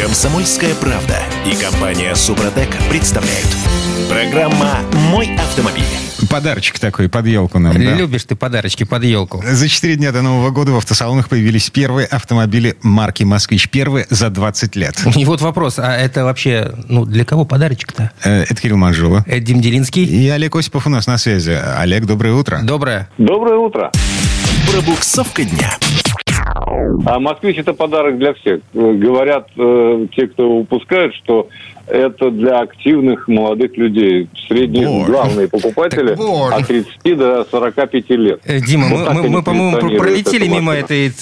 Комсомольская правда и компания Супротек представляют. Программа «Мой автомобиль». Подарочек такой под елку нам, да? Любишь ты подарочки под елку. За 4 дня до Нового года в автосалонах появились первые автомобили марки «Москвич». Первые за 20 лет. И вот вопрос, а это вообще, ну, для кого подарочек-то? Э, Это Кирилл Манжула. Это Дим Делинский? И Олег Осипов у нас на связи. Олег, доброе утро. Доброе. Доброе утро. Пробуксовка дня. А «Москвич» — это подарок для всех. Говорят э, те, кто выпускают, что это для активных молодых людей. Средние Вот. главные покупатели вот. от 30 до 45 лет. Э, Дима, Вот мы, мы- мы, по-моему, пролетели эту мимо этой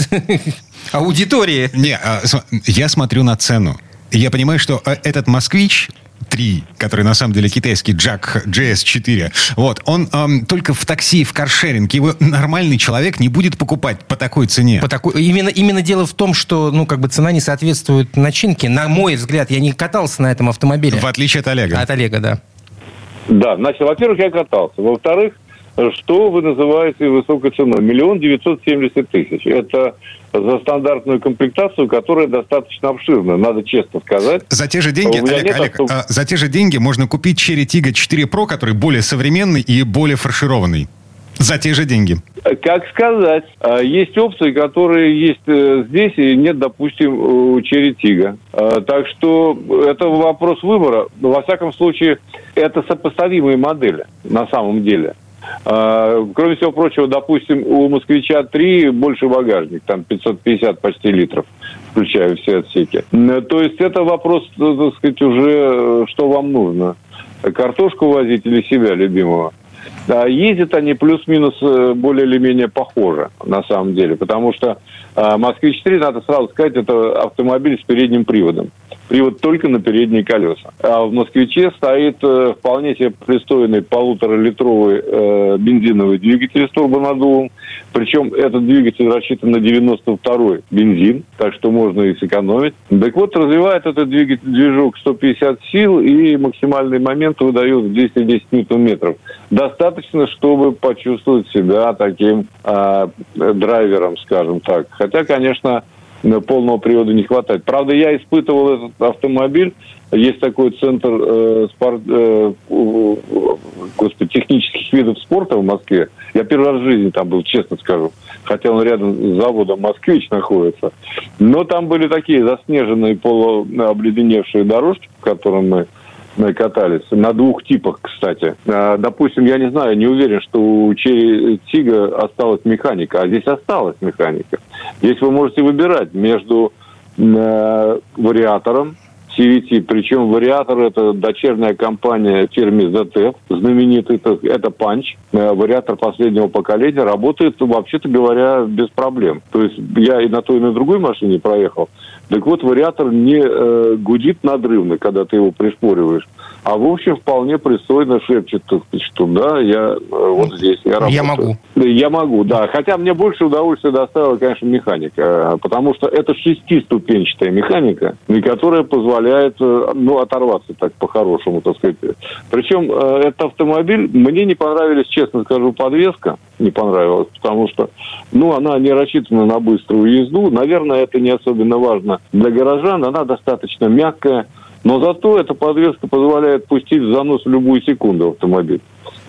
аудитории. Не, а, я смотрю на цену. Я понимаю, что э, этот «Москвич» 3, который на самом деле китайский Jack GS4, вот, он эм, только в такси, в каршеринге, его нормальный человек не будет покупать по такой цене. По такой- именно, именно дело в том, что ну, как бы цена не соответствует начинке. На мой взгляд, я не катался на этом автомобиле. В отличие от Олега. От Олега, да. Да, значит, во-первых, я катался. Во-вторых, что вы называете высокой ценой? Миллион девятьсот семьдесят тысяч. Это за стандартную комплектацию, которая достаточно обширная, надо честно сказать. За те же деньги, А Олег, Олег, авто- а, за те же деньги можно купить Cherry Tiggo 4 Pro, который более современный и более фаршированный. За те же деньги. Как сказать, а, есть опции, которые есть э, здесь и нет, допустим, у Черри Тига. А, Так что это вопрос выбора. Во всяком случае, это сопоставимые модели на самом деле. А, Кроме всего прочего, допустим, у «Москвича 3» больше багажник, там 550 почти литров, включая все отсеки. То есть это вопрос, э, так сказать, уже э, что вам нужно. Картошку возить или себя любимого? Ездят они плюс-минус э, более или менее похоже, на самом деле. Потому что э, «Москвич-4», надо сразу сказать, это автомобиль с передним приводом. Привод только на передние колеса. А в «Москвиче» стоит э, вполне себе пристойный полуторалитровый э, бензиновый двигатель с турбонаддувом. Причем этот двигатель рассчитан на 92-й бензин, так что можно и сэкономить. Так вот, развивает этот двигатель движок 150 сил и максимальный момент выдает 210 ньютон-метров. Достаточно, чтобы почувствовать себя таким а, драйвером, скажем так. Хотя, конечно, полного привода не хватает. Правда, я испытывал этот автомобиль. Есть такой центр э, спор- э, господи, технических видов спорта в Москве. Я первый раз в жизни там был, честно скажу. Хотя он рядом с заводом «Москвич» находится. Но там были такие заснеженные полуобледеневшие дорожки, по которым мы катались. На двух типах, кстати. А, Допустим, я не знаю, не уверен, что у Тига осталась механика, а здесь осталась механика. Здесь вы можете выбирать между э, вариатором CVT, причем вариатор это дочерняя компания фирмы ZF, знаменитый, это, это Punch. Э, Вариатор последнего поколения работает, вообще-то говоря, без проблем. То есть я и на той, и на другой машине проехал. Так вот, вариатор не э, гудит надрывно, когда ты его пришпориваешь. А в общем вполне пристойно шепчет, так сказать, что да, я э, вот здесь, я работаю. Я могу. Я могу, да. Хотя мне больше удовольствия доставила, конечно, механика. э, Потому что это шестиступенчатая механика, и которая позволяет э, ну, оторваться так по-хорошему, так сказать. Причем э, этот автомобиль, мне не понравились, честно скажу, подвеска. Не понравилась, потому что ну, она не рассчитана на быструю езду. Наверное, это не особенно важно для горожан. Она достаточно мягкая. Но зато эта подвеска позволяет пустить в занос в любую секунду автомобиль.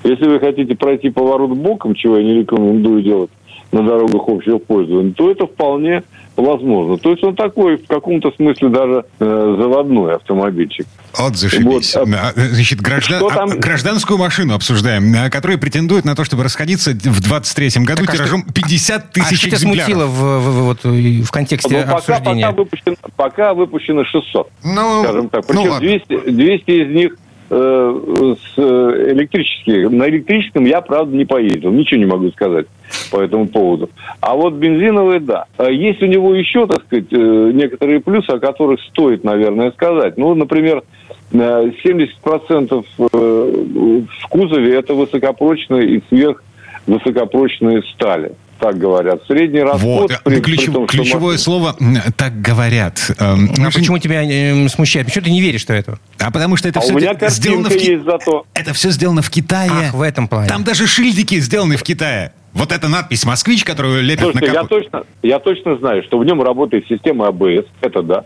Если вы хотите пройти поворот боком, чего я не рекомендую делать на дорогах общего пользования, то это вполне возможно. То есть он такой в каком-то смысле даже э, заводной автомобильчик. Вот зашибись. Вот, А, Значит, граждан- что там? а, гражданскую машину обсуждаем, а, которая претендует на то, чтобы расходиться в 23-м году Так, а тиражом 50 А тысяч что тебя экземпляров. смутило в, в- в- вот, и в контексте Но пока, обсуждения? пока, выпущено, пока выпущено 600, Ну, скажем так. ну Причем ладно. 200, 200 из них э, с э, электрических. На электрическом я, правда, не поездил. Ничего не могу сказать по этому поводу. А вот бензиновый, да. А Есть у него еще, так сказать, э, некоторые плюсы, о которых стоит, наверное, сказать. Ну, например, э, 70% э, в кузове это высокопрочные и сверхвысокопрочные стали. Так говорят. Средний расход... Вот, при- э, при ключ- том, что ключевое машина- слово «так говорят». А почему тебя э, смущает? Почему ты не веришь, что это? А потому что это А все у меня сделано в Ки- есть зато. Это все сделано в Китае. Ах, в этом плане. Там даже шильдики сделаны в Китае. Вот эта надпись «Москвич», которую лепят Слушайте, на я капот. точно, я точно знаю, что в нем работает система АБС, это да.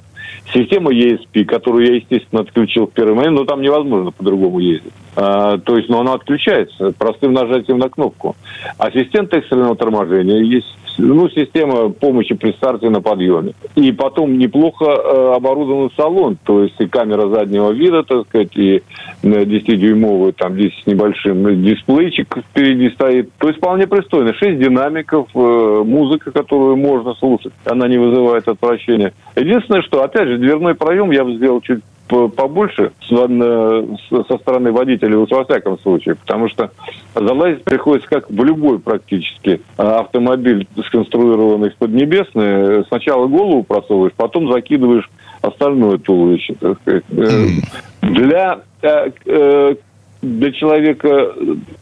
Система ESP, которую я, естественно, отключил в первый момент, но там невозможно по-другому ездить. А, то есть, но она отключается простым нажатием на кнопку. Ассистент экстренного торможения есть ну, система помощи при старте на подъеме. И потом неплохо э, оборудован салон, то есть и камера заднего вида, так сказать, и 10-дюймовый, э, там 10 с небольшим дисплейчик впереди стоит. То есть вполне пристойно. 6 динамиков, э, музыка, которую можно слушать, она не вызывает отвращения. Единственное, что, опять же, дверной проем я бы сделал чуть побольше со стороны водителя, вот во всяком случае, потому что залазить приходится как в любой практически автомобиль, сконструированный в Поднебесной. Сначала голову просовываешь, потом закидываешь остальное туловище. Так сказать. Для, э, э, для человека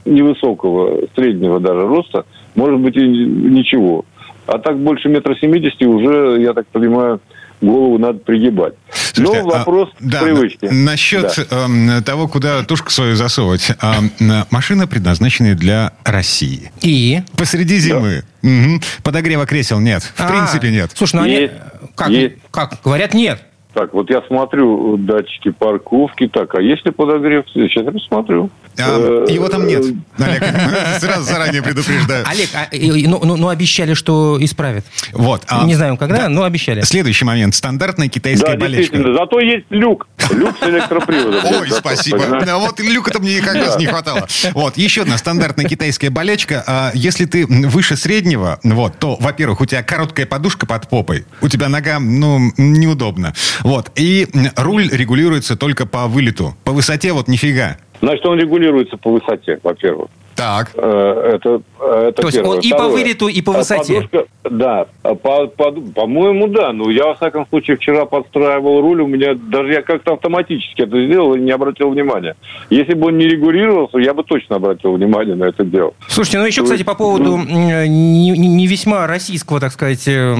невысокого, среднего даже роста, может быть и ничего. А так больше метра семидесяти уже, я так понимаю, голову надо пригибать. Слушайте, Но вопрос а, да, привычки. Насчет да. э, того, куда тушку свою засовывать. Э, машина предназначена для России. И? Посреди зимы. Да. Угу. Подогрева кресел нет. В а, принципе нет. Слушай, ну они... Как, есть. как? Говорят, нет. Так, вот я смотрю датчики парковки. Так, а если подогрев? Сейчас я посмотрю. А, его там нет, Олег. Сразу заранее предупреждаю. Олег, а, ну, ну, ну обещали, что исправят. Вот. А, Не знаем когда, да. но обещали. Следующий момент. Стандартная китайская да, болельщика. Зато есть люк. Люк с электроприводом. Ой, спасибо. Вот люка-то мне как раз не хватало. Вот, еще одна стандартная китайская болячка. А, если ты выше среднего, вот, то, во-первых, у тебя короткая подушка под попой. У тебя нога, ну, неудобно. Вот. И руль регулируется только по вылету. По высоте вот нифига. Значит, он регулируется по высоте, во-первых. Так. Э, это, это То есть он и по вылету, и по высоте? Подушка, да. По, по, по-моему, да. Ну, я, во всяком случае, вчера подстраивал руль. У меня даже я как-то автоматически это сделал и не обратил внимания. Если бы он не регулировался, я бы точно обратил внимание на это дело. Слушайте, ну еще, кстати, по поводу ну, не, не весьма российского, так сказать, э,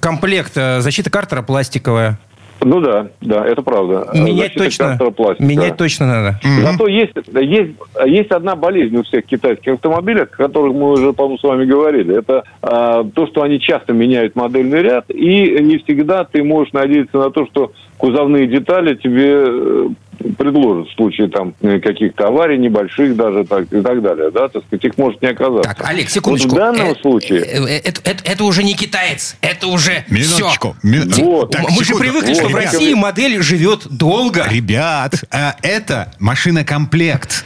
комплекта защита картера пластиковая. Ну да, да, это правда. Менять точно, пластика. менять точно надо. Зато есть, есть, есть одна болезнь у всех китайских автомобилей, о которых мы уже, по-моему, с вами говорили. Это а, то, что они часто меняют модельный ряд, и не всегда ты можешь надеяться на то, что кузовные детали тебе э, предложат в случае там э, каких-то аварий небольших даже так, и так далее, да, так сказать, их может не оказаться. Так, Олег, секундочку. Вот в данном э, случае... Э, это, это, это уже не китаец, это уже Минуточку. все. Ми... Вот. Так, Мы секунду. же привыкли, вот. что в России модель живет долго. Ребят, это машина-комплект.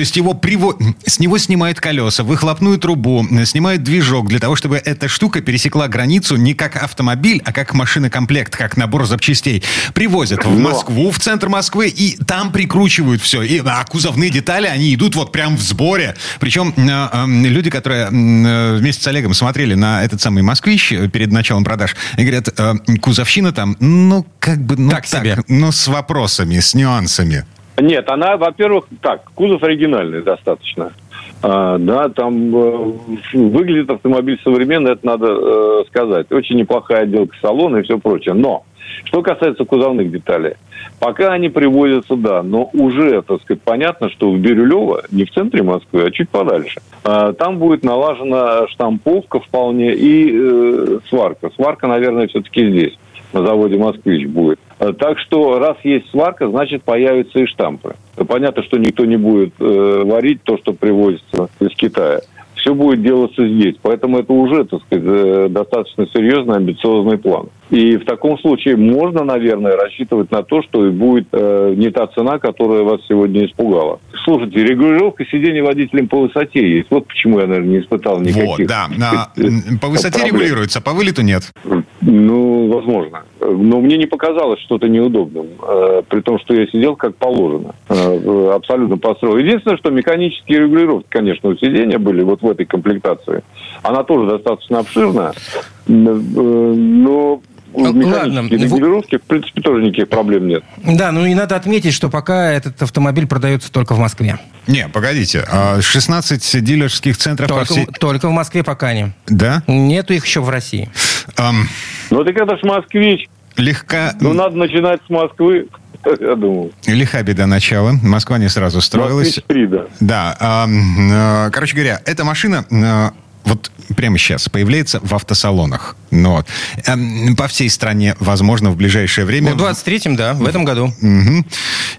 То есть его приво... с него снимают колеса, выхлопную трубу, снимают движок для того, чтобы эта штука пересекла границу не как автомобиль, а как машинокомплект, как набор запчастей. Привозят в Москву, в центр Москвы, и там прикручивают все. И, а кузовные детали, они идут вот прям в сборе. Причем э, э, люди, которые э, вместе с Олегом смотрели на этот самый «Москвич» перед началом продаж, и говорят, э, кузовщина там, ну, как бы, ну, так, так себе. ну, с вопросами, с нюансами. Нет, она, во-первых, так, кузов оригинальный достаточно. А, да, там э, выглядит автомобиль современно, это надо э, сказать. Очень неплохая отделка салона и все прочее. Но, что касается кузовных деталей, пока они привозятся, да, но уже, так сказать, понятно, что в Бирюлево, не в центре Москвы, а чуть подальше, э, там будет налажена штамповка вполне и э, сварка. Сварка, наверное, все-таки здесь, на заводе «Москвич» будет. Э, так что раз есть сварка, значит появятся и штампы. Понятно, что никто не будет э, варить то, что привозится из Китая. Все будет делаться здесь. Поэтому это уже, так сказать, э, достаточно серьезный, амбициозный план. И в таком случае можно, наверное, рассчитывать на то, что и будет э, не та цена, которая вас сегодня испугала. Слушайте, регулировка сидений водителем по высоте есть. Вот почему я, наверное, не испытал никаких... Вот, да. А, по высоте проблем. регулируется, по вылету нет. Ну, возможно. Но мне не показалось что-то неудобным. Э, при том, что я сидел как положено. Э, абсолютно построил. Единственное, что механические регулировки, конечно, у сидения были вот в этой комплектации. Она тоже достаточно обширная. Э, но Ладно. регулировки, в принципе, тоже никаких проблем нет. Да, ну и надо отметить, что пока этот автомобиль продается только в Москве. Не, погодите, 16 а дилерских центров только, по всей... Только в Москве пока не. Да? Нету их еще в России. Um... Ну так это ж москвич. Легка... Ну надо начинать с Москвы. Я думаю. Лиха беда начала. Москва не сразу строилась. Москвич 3, да. Да. Э, короче говоря, эта машина вот прямо сейчас появляется в автосалонах. Ну, вот. Эм, по всей стране, возможно, в ближайшее время. Ну, в 23-м, да, в этом году. Мгм.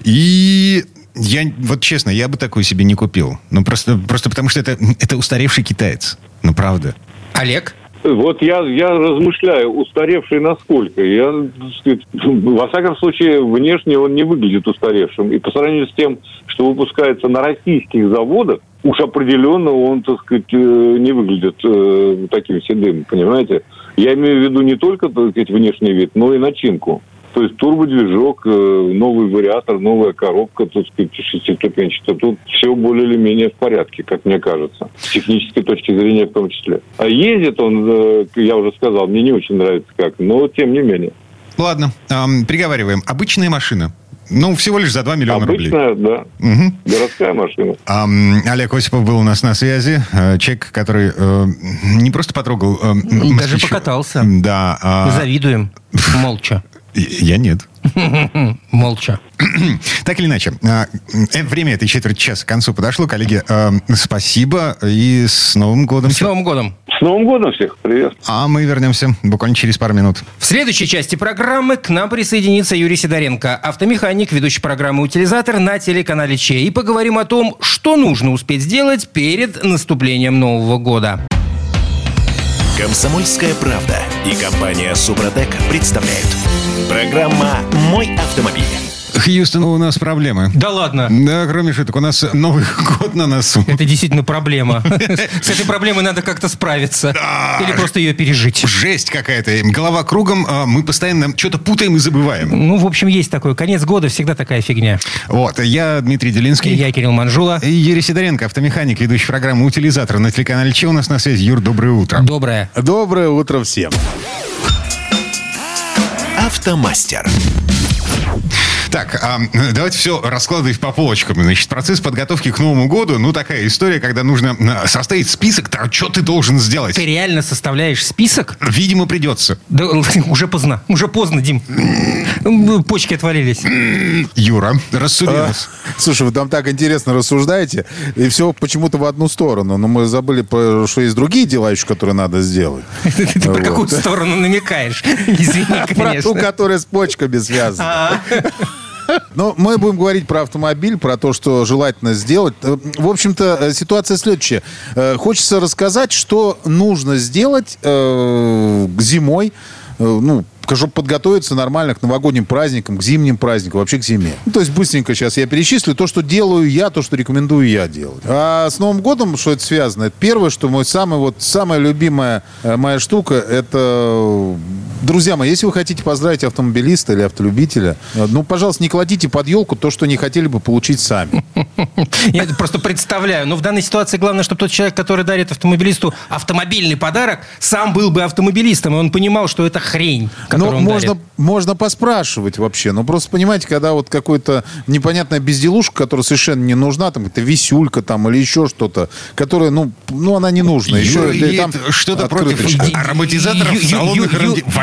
И я, вот честно, я бы такую себе не купил. Ну, просто, просто потому что это, это устаревший китаец. Ну, правда. Олег? Вот я, я размышляю, устаревший насколько. Я, во всяком случае, внешне он не выглядит устаревшим. И по сравнению с тем, что выпускается на российских заводах, уж определенно он, так сказать, э, не выглядит э, таким седым, понимаете? Я имею в виду не только, так сказать, внешний вид, но и начинку. То есть турбодвижок, э, новый вариатор, новая коробка, так сказать, шестиступенчатая. Тут все более или менее в порядке, как мне кажется. С технической точки зрения в том числе. А ездит он, я уже сказал, мне не очень нравится как, но тем не менее. Ладно, эм, приговариваем. Обычная машина. Ну, всего лишь за 2 миллиона рублей. Обычная, да, Мгм. городская машина. Ам, Олег Осипов был у нас на связи. Э, Человек, который э, не просто потрогал... э, Даже москвича. покатался. Да. а, Завидуем. Молча. Я нет. Молча. Так или иначе, а, э, время этой четверти часа к концу подошло. Коллеги, э, спасибо и с Новым годом. С Новым годом. С Новым годом всех, привет. А мы вернемся буквально через пару минут. В следующей части программы к нам присоединится Юрий Сидоренко, автомеханик, ведущий программы «Утилизатор» на телеканале Че. И поговорим о том, что нужно успеть сделать перед наступлением Нового года. Комсомольская правда и компания Супротек представляют. Программа «Мой автомобиль». Хьюстон, у нас проблемы. Да ладно. Да, кроме шуток, у нас Новый год на носу. Это действительно проблема. С этой проблемой надо как-то справиться. Да. Или просто ее пережить. Жесть какая-то. Голова кругом, а мы постоянно что-то путаем и забываем. Ну, в общем, есть такой. Конец года всегда такая фигня. Вот, я Дмитрий Делинский. Я Кирилл Манжула. И Юрий Сидоренко, автомеханик, ведущий программы «Утилизатор» на телеканале Че. У нас на связи. Юр, доброе утро. Доброе. Доброе утро всем. Автомастер. Так, а, давайте все раскладывать по полочкам. Значит, процесс подготовки к Новому году, ну, такая история, когда нужно а, составить список, того, что ты должен сделать. Ты реально составляешь список? Видимо, придется. Да уже поздно. Уже поздно, Дим. Ну, Почки отвалились. Юра, рассуди А, нас. Слушай, вы там так интересно рассуждаете, и все почему-то в одну сторону. Но мы забыли, что есть другие дела еще, которые надо сделать. Ты про какую сторону намекаешь? Извини, Про ту, конечно. которая с почками связана. Но мы будем говорить про автомобиль, про то, что желательно сделать. Э, В общем-то, э, ситуация следующая. Э, Хочется рассказать, что нужно сделать зимой, ну, чтобы подготовиться нормально к новогодним праздникам, к зимним праздникам, вообще к зиме. Ну, то есть быстренько сейчас я перечислю то, что делаю я, то, что рекомендую я делать. А с Новым годом, что это связано? Это первое, что мой самый, вот, самая любимая моя штука, это... Друзья мои, если вы хотите поздравить автомобилиста или автолюбителя, ну, пожалуйста, не кладите под елку то, что не хотели бы получить сами. Я просто представляю. Но в данной ситуации главное, чтобы тот человек, который дарит автомобилисту автомобильный подарок, сам был бы автомобилистом, и он понимал, что это хрень, Ну, можно, можно поспрашивать вообще. Ну, просто понимаете, когда вот какой-то непонятная безделушка, которая совершенно не нужна, там, это висюлька там или еще что-то, которая, ну, ну она не нужна. Еще там что-то против ароматизаторов, салонных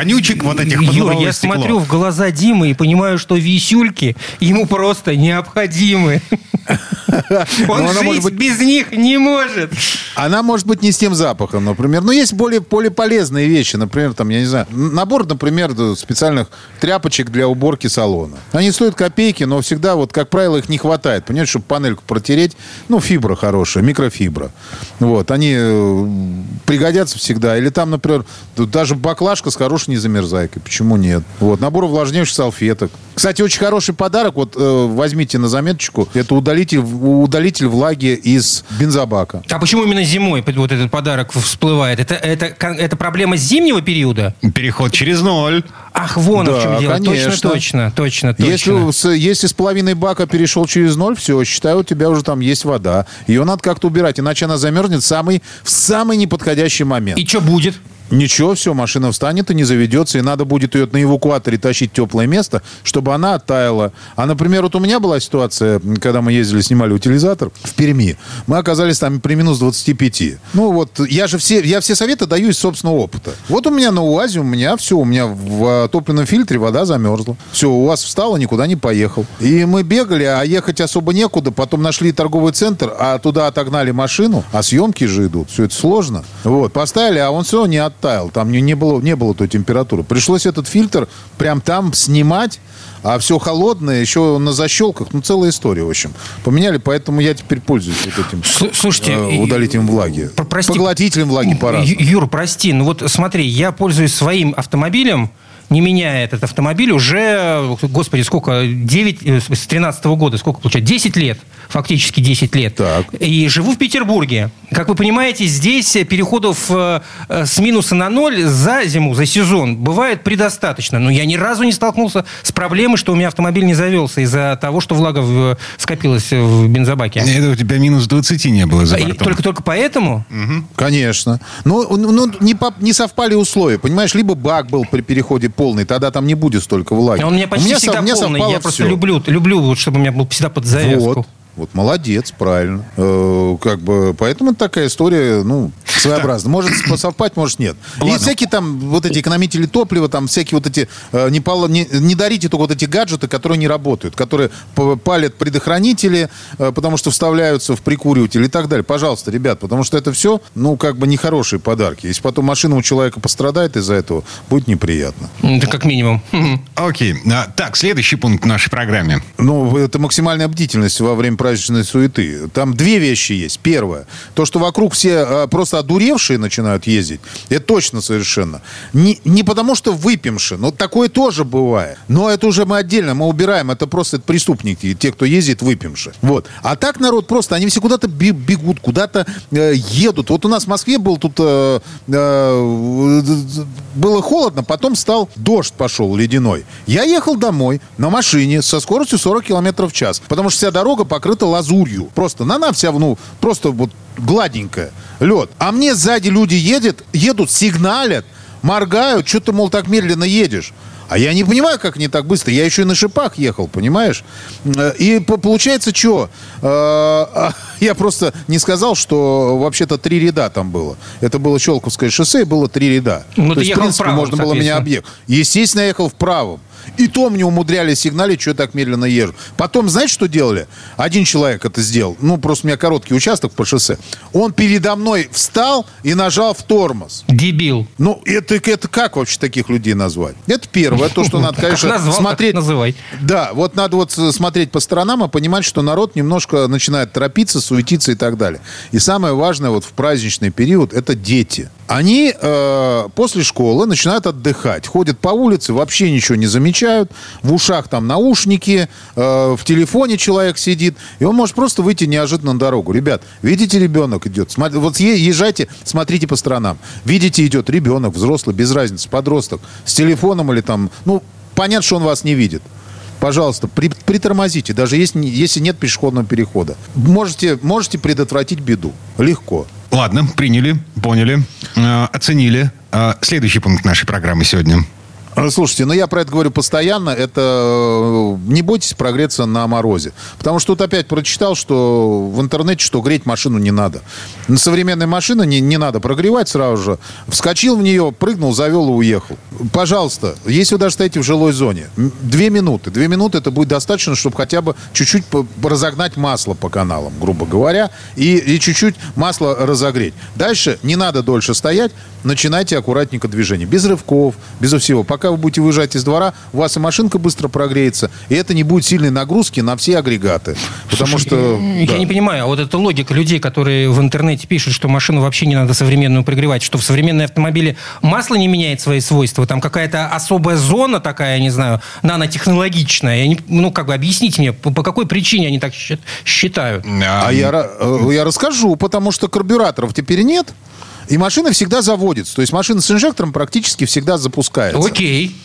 вонючек вот этих Юр, я стекло. смотрю в глаза Димы и понимаю, что висюльки ему просто необходимы. Он может жить без них не может. Она может быть не с тем запахом, например. Но есть более, более полезные вещи. Например, там, я не знаю, набор, например, специальных тряпочек для уборки салона. Они стоят копейки, но всегда, вот, как правило, их не хватает. Понимаете, чтобы панельку протереть. Ну, фибра хорошая, микрофибра. Вот, они э, пригодятся всегда. Или там, например, даже баклажка с хорошей незамерзайкой. Почему нет? Вот, набор увлажняющих салфеток. Кстати, очень хороший подарок. Вот э, возьмите на заметочку. Это удалитель, удалитель влаги из бензобака. А почему именно зимой вот этот подарок всплывает? Это, это, это проблема зимнего периода? Переход через ноль. Ах, вон Да, в чем дело. конечно. Точно, точно, точно, точно. Если, с, если с половиной бака перешел через ноль, все, считай, у тебя уже там есть вода. Ее надо как-то убирать, иначе она замерзнет в самый, в самый неподходящий момент. И что будет? Ничего, все, машина встанет и не заведется, и надо будет ее на эвакуаторе тащить в теплое место, чтобы она оттаяла. А, например, вот у меня была ситуация, когда мы ездили, снимали утилизатор в Перми. Мы оказались там при минус 25. Ну вот, я же все, я все советы даю из собственного опыта. Вот у меня на УАЗе, у меня все, у меня в э, топливном фильтре вода замерзла. Все, у вас встала, никуда не поехал. И мы бегали, а ехать особо некуда. Потом нашли торговый центр, а туда отогнали машину, а съемки же идут. Все это сложно. Вот, поставили, а он все не оттаял. Там не, не, было, не было той температуры. Пришлось этот фильтр прям там снимать, а все холодное, еще на защелках. Ну, целая история, в общем. Поменяли, поэтому я теперь пользуюсь вот этим Слушайте, э, удалителем влаги. Про- прости. Поглотителем влаги по Ю- Юр, прости, ну вот смотри, я пользуюсь своим автомобилем, не меняя этот автомобиль, уже, господи, сколько, 9, э, с 13 года, сколько получается, 10 лет, фактически 10 лет. Так. И живу в Петербурге. Как вы понимаете, здесь переходов э, э, с минуса на ноль за зиму, за сезон бывает предостаточно. Но я ни разу не столкнулся с проблемой, что у меня автомобиль не завелся из-за того, что влага в- скопилась в бензобаке. Это у тебя минус 20 не было за бортом. только, только поэтому? Конечно. Ну, ну не, по- не совпали условия. Понимаешь, либо бак был при переходе полный, тогда там не будет столько влаги. Он у меня почти со- всегда мне полный. Я просто люблю, люблю, чтобы у меня был всегда под завязку. Вот. Вот молодец, правильно. Э, как бы, поэтому такая история, ну, своеобразная. Может совпать, может нет. И всякие там вот эти экономители топлива, там всякие вот эти, э, не, пала- не, не дарите только вот эти гаджеты, которые не работают, которые палят предохранители, э, потому что вставляются в прикуриватель и так далее. Пожалуйста, ребят, потому что это все, ну, как бы нехорошие подарки. Если потом машина у человека пострадает из-за этого, будет неприятно. Это как минимум. Окей. А, Так, следующий пункт в нашей программе. Ну, это максимальная бдительность во время праздничной суеты. Там две вещи есть. Первое, то, что вокруг все э, просто одуревшие начинают ездить, это точно совершенно. Не, не потому, что выпьемши, но такое тоже бывает. Но это уже мы отдельно, мы убираем, это просто преступники, те, кто ездит выпьемши. Вот. А так народ просто, они все куда-то бегут, куда-то э, едут. Вот у нас в Москве был тут... э, э, было холодно, потом стал дождь пошел ледяной. Я ехал домой на машине со скоростью 40 км в час, потому что вся дорога покрыта лазурью. Просто она вся, ну, просто вот гладенькая, лед. А мне сзади люди едут, едут, сигналят, моргают, что ты, мол, так медленно едешь. А я не понимаю, как не так быстро. Я еще и на шипах ехал, понимаешь? Э, И по- получается, что? Я просто не сказал, что вообще-то три ряда там было. Это было Щелковское шоссе, и было три ряда. Ну, То ты есть, в ехал принципе, вправо, можно было меня объект. Естественно, я ехал в правом. И то мне умудрялись сигналить, что я так медленно езжу. Потом, знаете, что делали? Один человек это сделал. Ну, просто у меня короткий участок по шоссе. Он передо мной встал и нажал в тормоз. Дебил. Ну, это, это как вообще таких людей назвать? Это первое, то, что надо, конечно, назвал, смотреть. называй. Да, вот надо вот с- смотреть по сторонам и понимать, что народ немножко начинает торопиться, суетиться и так далее. И самое важное вот в праздничный период – это дети. Они э, после школы начинают отдыхать, ходят по улице, вообще ничего не замечают, в ушах там наушники, э, в телефоне человек сидит, и он может просто выйти неожиданно на дорогу. Ребят, видите, ребенок идет, Смотри- вот езжайте, смотрите по сторонам. Видите, идет ребенок, взрослый, без разницы, подросток, с телефоном или там, ну, понятно, что он вас не видит. Пожалуйста, при- притормозите, даже если, если нет пешеходного перехода. Можете, можете предотвратить беду. Легко. Ладно, приняли, поняли, э, оценили. Э, Следующий пункт нашей программы сегодня. Э, Слушайте, ну я про это говорю постоянно. Это э, не бойтесь прогреться на морозе. Потому что тут опять прочитал, что в интернете, что греть машину не надо. На современной машине не, не надо прогревать сразу же. Вскочил в нее, прыгнул, завел и уехал. Пожалуйста, если вы даже стоите в жилой зоне, две минуты. Две минуты это будет достаточно, чтобы хотя бы чуть-чуть разогнать масло по каналам, грубо говоря, и, и чуть-чуть масло разогреть. Дальше не надо дольше стоять, начинайте аккуратненько движение. Без рывков, без всего. Пока вы будете выезжать из двора, у вас и машинка быстро прогреется, и это не будет сильной нагрузки на все агрегаты. Потому Слушай, что... Я да. не понимаю, а вот эта логика людей, которые в интернете пишут, что машину вообще не надо современную прогревать, что в современной автомобиле масло не меняет свои свойства, там какая-то особая зона такая, я не знаю, нанотехнологичная. Я не- ну, как бы, объясните мне, по, по какой причине они так счит- считают? А я, э, я расскажу, потому что карбюраторов теперь нет, и машина всегда заводится. То есть машина с инжектором практически всегда запускается. Окей.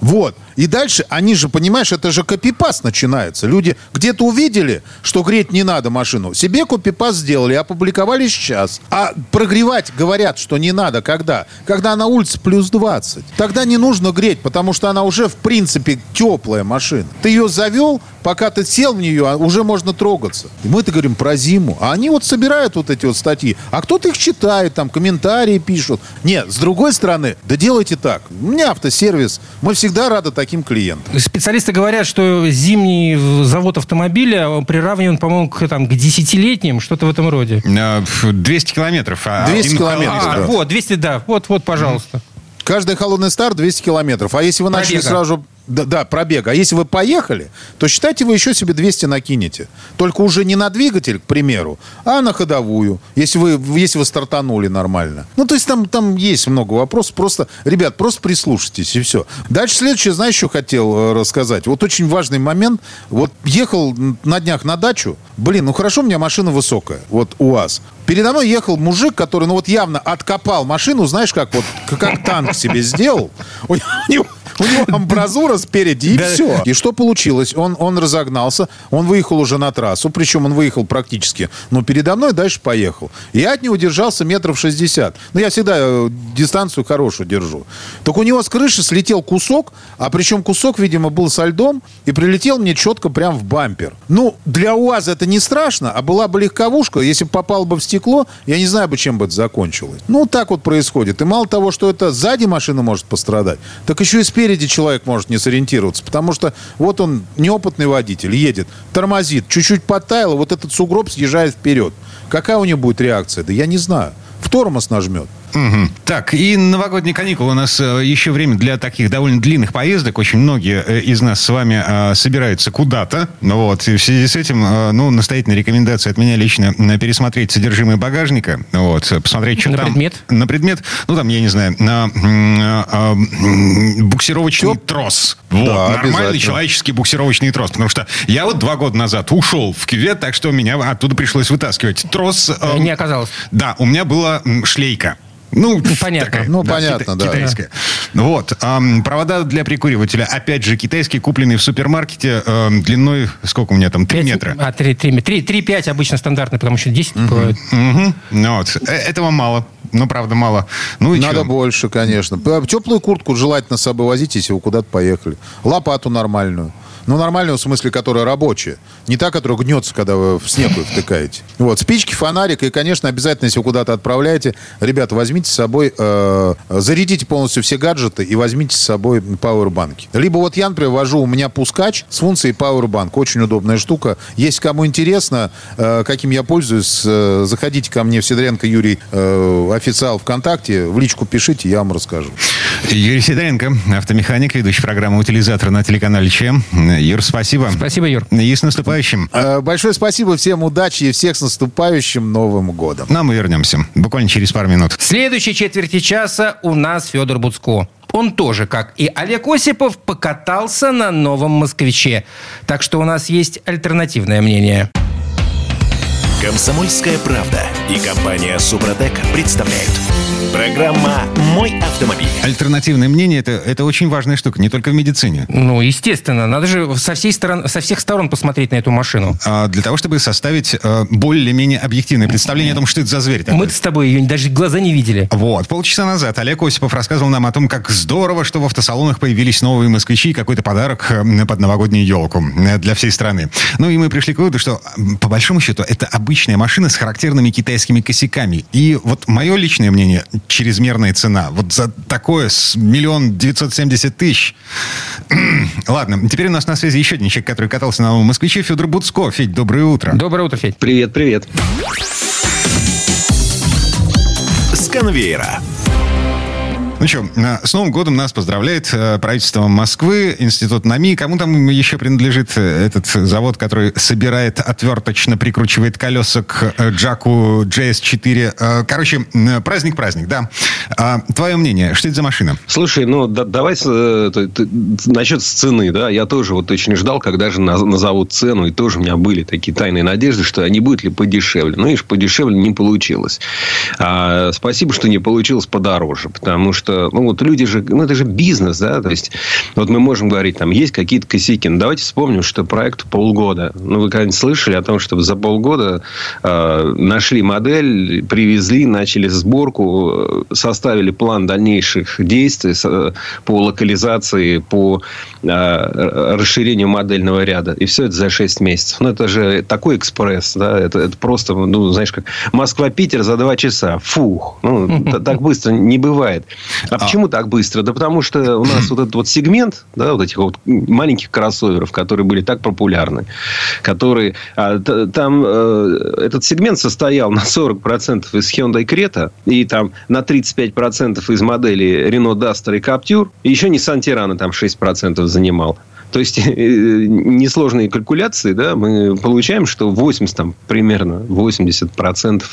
Вот. И дальше, они же, понимаешь, это же копипаст начинается. Люди где-то увидели, что греть не надо машину. Себе копипаст сделали, опубликовали сейчас. А прогревать говорят, что не надо. Когда? Когда на улице плюс 20. Тогда не нужно греть, потому что она уже, в принципе, теплая машина. Ты ее завел, пока ты сел в нее, а уже можно трогаться. И мы-то говорим про зиму. А они вот собирают вот эти вот статьи. А кто-то их читает, там, комментарии пишут. Нет, с другой стороны, да делайте так. У меня автосервис. Мы всегда рады таким клиентам. Специалисты говорят, что зимний завод автомобиля приравнен, по-моему, к, там, к десятилетним, что-то в этом роде. Э, 200 километров. а 200 один километров, А, да. вот, 200, да. Вот, вот, пожалуйста. Каждый холодный старт 200 километров. А если вы начали Пробега. сразу... Да, да, пробега. А если вы поехали, то считайте, вы еще себе 200 накинете. Только уже не на двигатель, к примеру, а на ходовую, если вы, если вы стартанули нормально. Ну, то есть там, там есть много вопросов. Просто, ребят, просто прислушайтесь, и все. Дальше следующее, знаешь, что хотел э, рассказать? Вот очень важный момент. Вот ехал на днях на дачу. Блин, ну хорошо, у меня машина высокая. Вот УАЗ. Передо мной ехал мужик, который, ну вот явно откопал машину, знаешь, как вот, как танк себе сделал. У него, у него амбразура спереди, и все. И что получилось? Он, он разогнался, он выехал уже на трассу, причем он выехал практически, ну, передо мной дальше поехал. Я от него держался метров 60. Ну, я всегда э, дистанцию хорошую держу. Так у него с крыши слетел кусок, а причем кусок, видимо, был со льдом, и прилетел мне четко прям в бампер. Ну, для УАЗа это не страшно, а была бы легковушка, если бы попал бы в стекло, я не знаю бы, чем бы это закончилось. Ну, так вот происходит. И мало того, что это сзади машина может пострадать, так еще и спереди человек может не сориентироваться, потому что вот он неопытный водитель, едет, тормозит, чуть-чуть подтаяло, вот этот сугроб съезжает вперед. Какая у него будет реакция? Да я не знаю. В тормоз нажмет. Мгм. Так, и новогодние каникулы. У нас э, еще время для таких довольно длинных поездок. Очень многие э, из нас с вами э, собираются куда-то. Ну вот, и в связи с этим, э, ну, настоятельная рекомендация от меня лично пересмотреть содержимое багажника. Вот, посмотреть, что На там. предмет? На предмет, ну, там, я не знаю, на м, буксировочный трос. Вот, Да, нормальный человеческий буксировочный трос. Потому что я вот два года назад ушел в кювет, так что меня оттуда пришлось вытаскивать. Трос... э, Не оказалось. да, у меня была шлейка. Ну, понятно. такая, Ну, да, понятно, да. Китайская. Вот. ам, провода для прикуривателя, опять же, китайские, купленные в супермаркете, ам, длиной, сколько у меня там, 3 Пять- метра. А, 3, 3, 3, 3, 5 обычно стандартный, потому что 10 бывает. Мгм. Ну, вот. Э, Этого мало. Ну, правда, мало. Ну и Надо чё? больше, конечно. П- Теплую куртку желательно с собой возить, если вы куда-то поехали. Лопату нормальную. Ну, нормальную, в смысле, которая рабочая. Не та, которая гнется, когда вы в снег ее втыкаете. Вот, спички, фонарик. И, конечно, обязательно, если вы куда-то отправляете, ребята, возьмите с собой, э, зарядите полностью все гаджеты и возьмите с собой пауэрбанки. Либо вот я, например, вожу, у меня пускач с функцией пауэрбанк. Очень удобная штука. Если кому интересно, э, каким я пользуюсь, э, заходите ко мне в Сидоренко Юрий, э, официал ВКонтакте, в личку пишите, я вам расскажу. Юрий Сидоренко, автомеханик, ведущий программы «Утилизатор» на телеканале ЧЕМ. Юр, спасибо. Спасибо, Юр. И с наступающим. Э, Большое спасибо, всем удачи и всех с наступающим Новым годом. Нам мы вернемся. Буквально через пару минут. В следующей четверти часа у нас Федор Буцко. Он тоже, как и Олег Осипов, покатался на новом «Москвиче». Так что у нас есть альтернативное мнение. Комсомольская правда и компания Супротек представляют. Программа «Мой автомобиль». Альтернативное мнение это, это очень важная штука, не только в медицине. Ну, естественно, надо же со, всей сторон, со всех сторон посмотреть на эту машину. А, для того, чтобы составить э, более-менее объективное представление о том, что это за зверь такой. Мы-то с тобой ее даже глаза не видели. Вот. Полчаса назад Олег Осипов рассказывал нам о том, как здорово, что в автосалонах появились новые москвичи и какой-то подарок э, под новогоднюю елку э, для всей страны. Ну и мы пришли к выводу, что по большому счету это обычная машина с характерными китайскими косяками. И вот мое личное мнение, чрезмерная цена. Вот за такое с миллион девятьсот семьдесят тысяч. Ладно, теперь у нас на связи еще один человек, который катался на новом москвиче, Федор Буцко. Федь, доброе утро. Доброе утро, Федь. Привет, привет. С конвейера. Ну что, с Новым годом нас поздравляет э, правительство Москвы, Институт НАМИ. Кому там еще принадлежит э, этот завод, который собирает, отверточно прикручивает колеса к э, Джаку JS4? Э, Короче, э, праздник-праздник, да. А, Твое мнение, что это за машина? Слушай, ну да- давай э, насчет цены, да, я тоже вот очень ждал, когда же наз- назовут цену, и тоже у меня были такие тайные надежды, что а не будет ли подешевле. Ну, видишь, подешевле не получилось. А, спасибо, что не получилось подороже, потому что что, ну, вот люди же, ну, это же бизнес, да, то есть, вот мы можем говорить, там, есть какие-то косяки, но давайте вспомним, что проект полгода. Ну, вы когда-нибудь слышали о том, что за полгода э, нашли модель, привезли, начали сборку, составили план дальнейших действий по локализации, по э, расширению модельного ряда. И все это за 6 месяцев. Ну, это же такой экспресс, да, это, это просто, ну, знаешь, как Москва-Питер за 2 часа. Фух. Ну, так быстро не бывает. А, а почему так быстро? Да потому что у нас вот этот вот сегмент, да, вот этих вот маленьких кроссоверов, которые были так популярны, которые... А, там э, этот сегмент состоял на 40% из Hyundai Creta и там на 35% из моделей Renault Duster и Captur. И еще Nissan Tirana там 6% занимал. То есть, э, несложные калькуляции, да, мы получаем, что 80, там, примерно 80%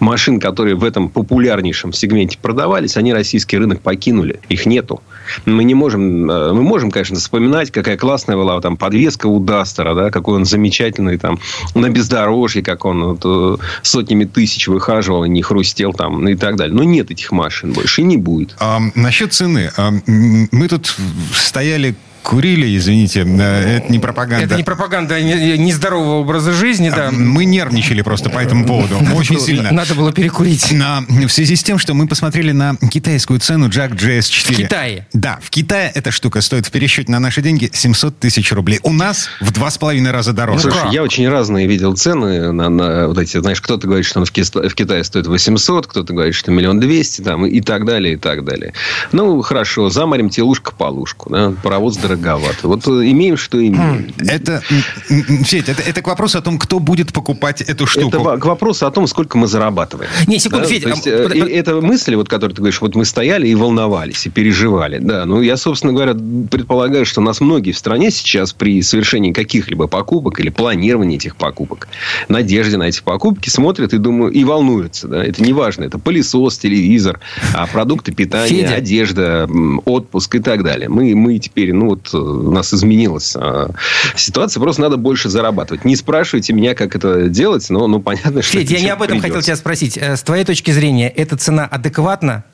машин, которые в этом популярнейшем сегменте продавались, они российский рынок покинули. Их нету. Мы не можем... Э, мы можем, конечно, вспоминать, какая классная была там подвеска у Дастера, да, какой он замечательный там на бездорожье, как он вот, э, сотнями тысяч выхаживал и не хрустел там, и так далее. Но нет этих машин больше и не будет. А, насчет цены. А, мы тут стояли курили, извините, э, это не пропаганда. Это не пропаганда нездорового образа жизни, да. Мы нервничали просто по этому поводу. Очень сильно. Надо было перекурить. На, в связи с тем, что мы посмотрели на китайскую цену Jack GS4. В Китае? Да, в Китае эта штука стоит в пересчете на наши деньги 700 тысяч рублей. У нас в два с половиной раза дороже. Ну, слушай, я очень разные видел цены на, на вот эти, знаешь, кто-то говорит, что он в, Кита- в Китае стоит 800, кто-то говорит, что миллион двести, там, и так далее, и так далее. Ну, хорошо, заморим телушка полушку, да, паровоз дороговат. Вот э, имеем, что имеем. Хм, это, Федь, это, это к вопросу о том, кто будет покупать эту штуку. Это к вопросу о том, сколько мы зарабатываем. Не, секунду, да? Федь. есть, а... Это мысли, вот, которые ты говоришь, вот мы стояли и волновались, и переживали. Да, ну, я, собственно говоря, предполагаю, что нас многие в стране сейчас при совершении каких-либо покупок или планировании этих покупок, надежде на эти покупки смотрят и думают, и волнуются. Да? Это не важно. Это пылесос, телевизор, а продукты питания, Федя. одежда, отпуск и так далее. Мы, мы теперь, ну, вот у нас изменилась а, ситуация. Просто надо больше зарабатывать. Не спрашивайте меня, как это делать, но ну, понятно, что... Федь, я не об этом придется. хотел тебя спросить. Э, с твоей точки зрения, эта цена адекватна?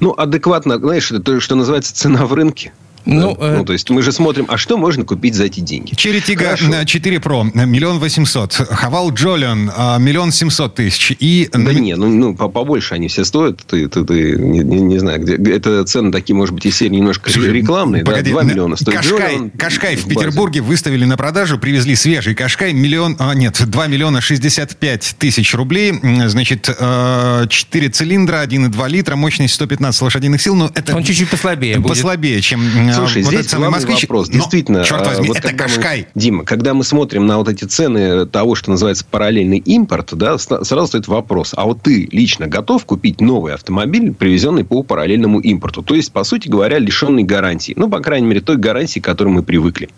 Ну, адекватно, знаешь, это то, что называется цена в рынке. Ну, да? э... ну, то есть мы же смотрим, а что можно купить за эти деньги? Черри Тига 4 Pro, миллион восемьсот. Хавал Джолион, миллион семьсот тысяч. И... Да не, ну, ну побольше они все стоят. Ты, ты, ты не, не, не знаю, где... Это цены такие, может быть, из серии немножко рекламные. Погоди, да? 2 миллиона стоит Кашкай, Джолион. Кашкай в Петербурге выставили на продажу, привезли свежий Кашкай, миллион... А, нет, 2 миллиона 65 тысяч рублей. Значит, 4 э, цилиндра, 1,2 литра, мощность 115 лошадиных сил. Но это Он чуть-чуть послабее Послабее, будет. чем Слушай, вот здесь главный москвич, вопрос. Но, Действительно, черт возьми, вот это Кашкай. Мы, Дима, когда мы смотрим на вот эти цены того, что называется параллельный импорт, да, сразу стоит вопрос. А вот ты лично готов купить новый автомобиль, привезенный по параллельному импорту? То есть, по сути говоря, лишенный гарантии. Ну, по крайней мере, той гарантии, к которой мы привыкли.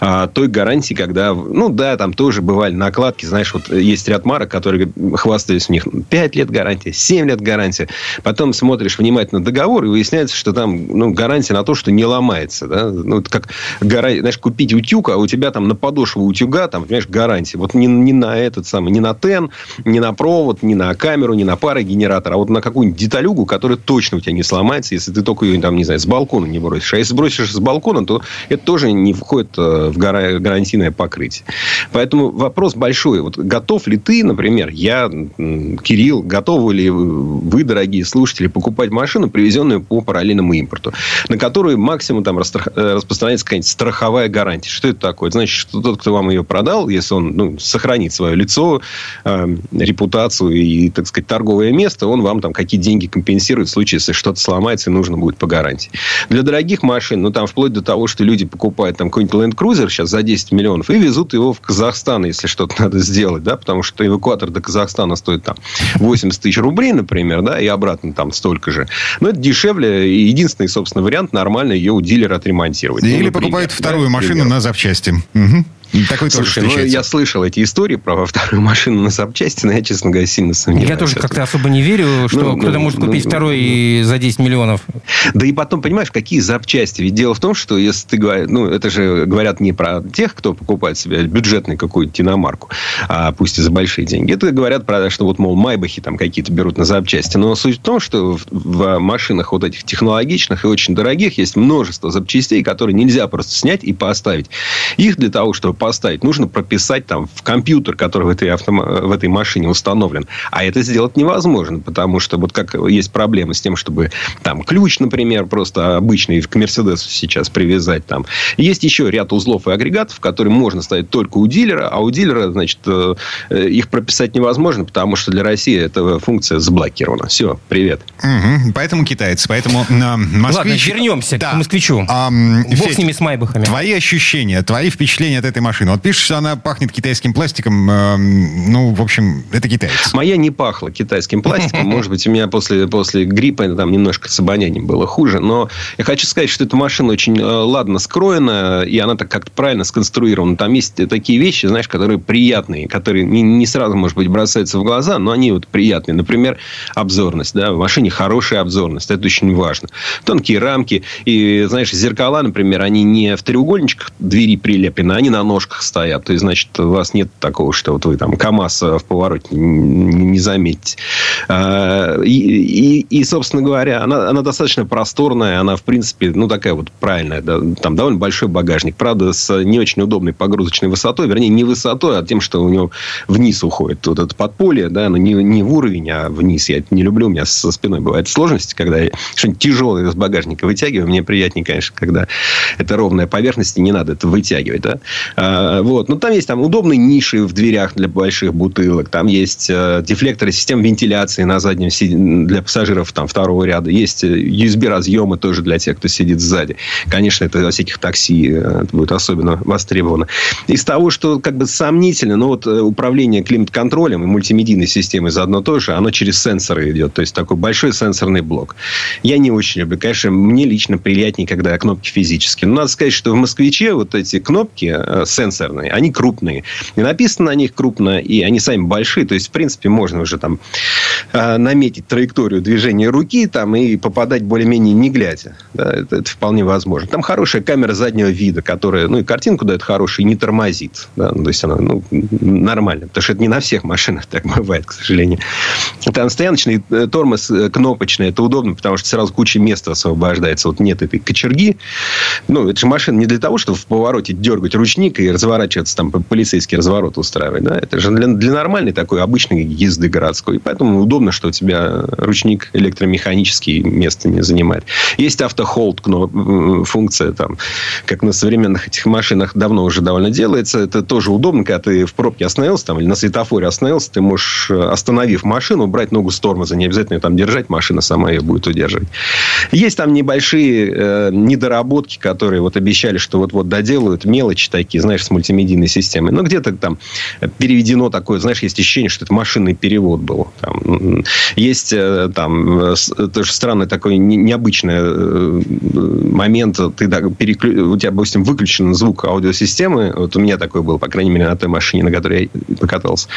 А, той гарантии, когда... Ну, да, там тоже бывали накладки. Знаешь, вот есть ряд марок, которые хвастались у них 5 лет гарантия, 7 лет гарантия. Потом смотришь внимательно договор, и выясняется, что там ну, гарантия на то, что не ломается ломается. Да? Ну, это как знаешь, купить утюг, а у тебя там на подошву утюга, там, понимаешь, гарантия. Вот не, не на этот самый, не на тен, не на провод, не на камеру, не на парогенератор, а вот на какую-нибудь деталюгу, которая точно у тебя не сломается, если ты только ее, там, не знаю, с балкона не бросишь. А если бросишь с балкона, то это тоже не входит э, в гарантийное покрытие. Поэтому вопрос большой. Вот готов ли ты, например, я, Кирилл, готовы ли вы, дорогие слушатели, покупать машину, привезенную по параллельному импорту, на которую максимум там Э, распространяется какая-нибудь страховая гарантия. Что это такое? Значит, что тот, кто вам ее продал, если он ну, сохранит свое лицо, э, репутацию и, так сказать, торговое место, он вам там какие деньги компенсирует в случае, если что-то сломается и нужно будет по гарантии. Для дорогих машин, ну, там вплоть до того, что люди покупают там какой-нибудь Land Cruiser сейчас за 10 миллионов и везут его в Казахстан, если что-то надо сделать, да, потому что эвакуатор до Казахстана стоит там 80 тысяч рублей, например, да, и обратно там столько же. Но это дешевле. И единственный, собственно, вариант нормально ее у дилера отремонтировать. Или ну, покупают вторую да, машину примерно. на запчасти. Угу. Такой Слушай, ну я слышал эти истории про вторую машину на запчасти, но я, честно говоря, сильно сомневаюсь. Я тоже как-то особо не верю, что ну, кто-то ну, может купить ну, второй ну, за 10 миллионов. Да и потом, понимаешь, какие запчасти? Ведь дело в том, что если ты говоришь, ну, это же говорят не про тех, кто покупает себе бюджетный какую-то иномарку, а пусть и за большие деньги. Это говорят про, что вот, мол, майбахи там какие-то берут на запчасти. Но суть в том, что в, в машинах вот этих технологичных и очень дорогих есть множество запчастей, которые нельзя просто снять и поставить. Их для того, чтобы поставить, нужно прописать там в компьютер, который в этой, автом... в этой машине установлен. А это сделать невозможно, потому что вот как есть проблемы с тем, чтобы там ключ, например, просто обычный к Мерседесу сейчас привязать там. Есть еще ряд узлов и агрегатов, которые можно ставить только у дилера, а у дилера, значит, э, э, их прописать невозможно, потому что для России эта функция заблокирована. Все, привет. Угу, поэтому китайцы, поэтому на москвич... Ладно, вернемся да. к москвичу. А, Бог Федь, с ними, с майбахами. Твои ощущения, твои впечатления от этой машины. Вот пишешь, что она пахнет китайским пластиком. Э, ну, в общем, это китайцы. Моя не пахла китайским пластиком. Может быть, у меня после, после гриппа там немножко с обонянием было хуже. Но я хочу сказать, что эта машина очень э, ладно скроена, и она так как-то правильно сконструирована. Там есть такие вещи, знаешь, которые приятные, которые не, не сразу, может быть, бросаются в глаза, но они вот приятные. Например, обзорность. Да? В машине хорошая обзорность. Это очень важно. Тонкие рамки. И, знаешь, зеркала, например, они не в треугольничках двери прилеплены, они на ножках стоят. То есть, значит, у вас нет такого, что вот вы там КАМАЗ в повороте не заметите. А, и, и, и собственно говоря, она, она достаточно просторная. Она, в принципе, ну, такая вот правильная. Да? Там довольно большой багажник. Правда, с не очень удобной погрузочной высотой. Вернее, не высотой, а тем, что у него вниз уходит вот это подполье. Да? Но не, не в уровень, а вниз. Я это не люблю. У меня со спиной бывают сложности, когда я что-нибудь тяжелое из багажника вытягиваю. Мне приятнее, конечно, когда это ровная поверхность, и не надо это вытягивать. Да? А, вот. Но там есть там удобные ниши в дверях для больших бутылок. Там есть э, дефлекторы систем вентиляции на заднем для пассажиров там, второго ряда. Есть USB-разъемы тоже для тех, кто сидит сзади. Конечно, это во всяких такси э, это будет особенно востребовано. Из того, что как бы сомнительно, но вот э, управление климат-контролем и мультимедийной системой заодно тоже, оно через сенсоры идет. То есть, такой большой сенсорный блок. Я не очень люблю. Конечно, мне лично приятнее, когда кнопки физические. Но надо сказать, что в «Москвиче» вот эти кнопки э, сенсорные, они крупные. И написано на них крупно, и они сами большие. То есть, в принципе, можно уже там э, наметить траекторию движения руки там, и попадать более-менее не глядя. Да, это, это вполне возможно. Там хорошая камера заднего вида, которая, ну, и картинку дает хорошую, и не тормозит. Да, ну, то есть, она ну, нормально. Потому что это не на всех машинах так бывает, к сожалению. Это стояночный э, тормоз кнопочный. Это удобно, потому что сразу куча места освобождается. Вот нет этой кочерги. Ну, это же машина не для того, чтобы в повороте дергать ручник и разворачиваться, там, полицейский разворот устраивать. Да? Это же для, для нормальной такой обычной езды городской. И поэтому удобно, что у тебя ручник электромеханический место не занимает. Есть автохолд функция, там, как на современных этих машинах давно уже довольно делается. Это тоже удобно, когда ты в пробке остановился там, или на светофоре остановился, ты можешь, остановив машину, брать ногу с тормоза. Не обязательно там держать, машина сама ее будет удерживать. Есть там небольшие э, недоработки, которые вот обещали, что вот-вот доделают. Мелочи такие, знаешь, с мультимедийной системой. Но где-то там переведено такое, знаешь, есть ощущение, что это машинный перевод был. Там, есть э, там тоже странный такой необычный э, момент. Ты да, переклю... У тебя, допустим, выключен звук аудиосистемы. Вот у меня такой был, по крайней мере, на той машине, на которой я покатался.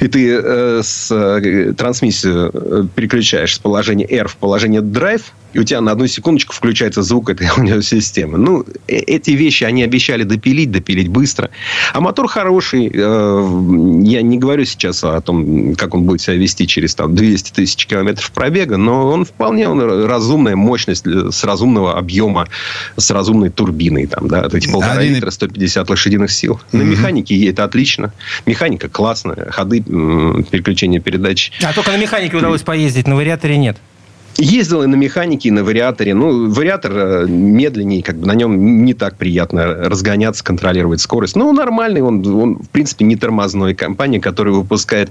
И ты э, с э, трансмиссию э, переключаешь с положения R в положение Drive, и у тебя на одну секундочку включается звук этой аудиосистемы. Ну, э, эти вещи они обещали допилить, допилить быстро. А мотор хороший. Э, я не говорю сейчас о том, как он будет себя вести через там, 200 тысяч километров пробега, но он вполне он разумная мощность с разумного объема, с разумной турбиной. Там, да, эти полтора Один... литра, 150 лошадиных сил. На угу. механике едет отлично. Механика классная. Ходы, переключение передач. А только на механике удалось поездить, на вариаторе нет. Ездил и на механике, и на вариаторе. Ну, вариатор э, медленнее, как бы на нем не так приятно разгоняться, контролировать скорость. Ну, нормальный, он, он в принципе, не тормозной. Компания, которая выпускает...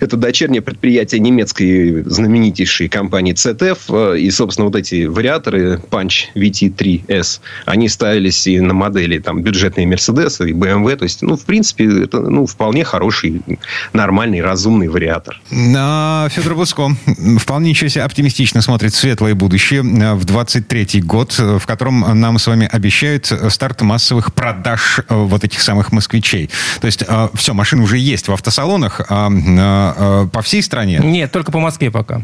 Это дочернее предприятие немецкой знаменитейшей компании ZF. Э, и, собственно, вот эти вариаторы Punch VT3S, они ставились и на модели там, бюджетные Mercedes и BMW. То есть, ну, в принципе, это ну, вполне хороший, нормальный, разумный вариатор. На Федор Буско вполне ничего себе оптимистично смотрит светлое будущее в 23 год, в котором нам с вами обещают старт массовых продаж вот этих самых москвичей. То есть все, машины уже есть в автосалонах а, по всей стране? Нет, только по Москве пока.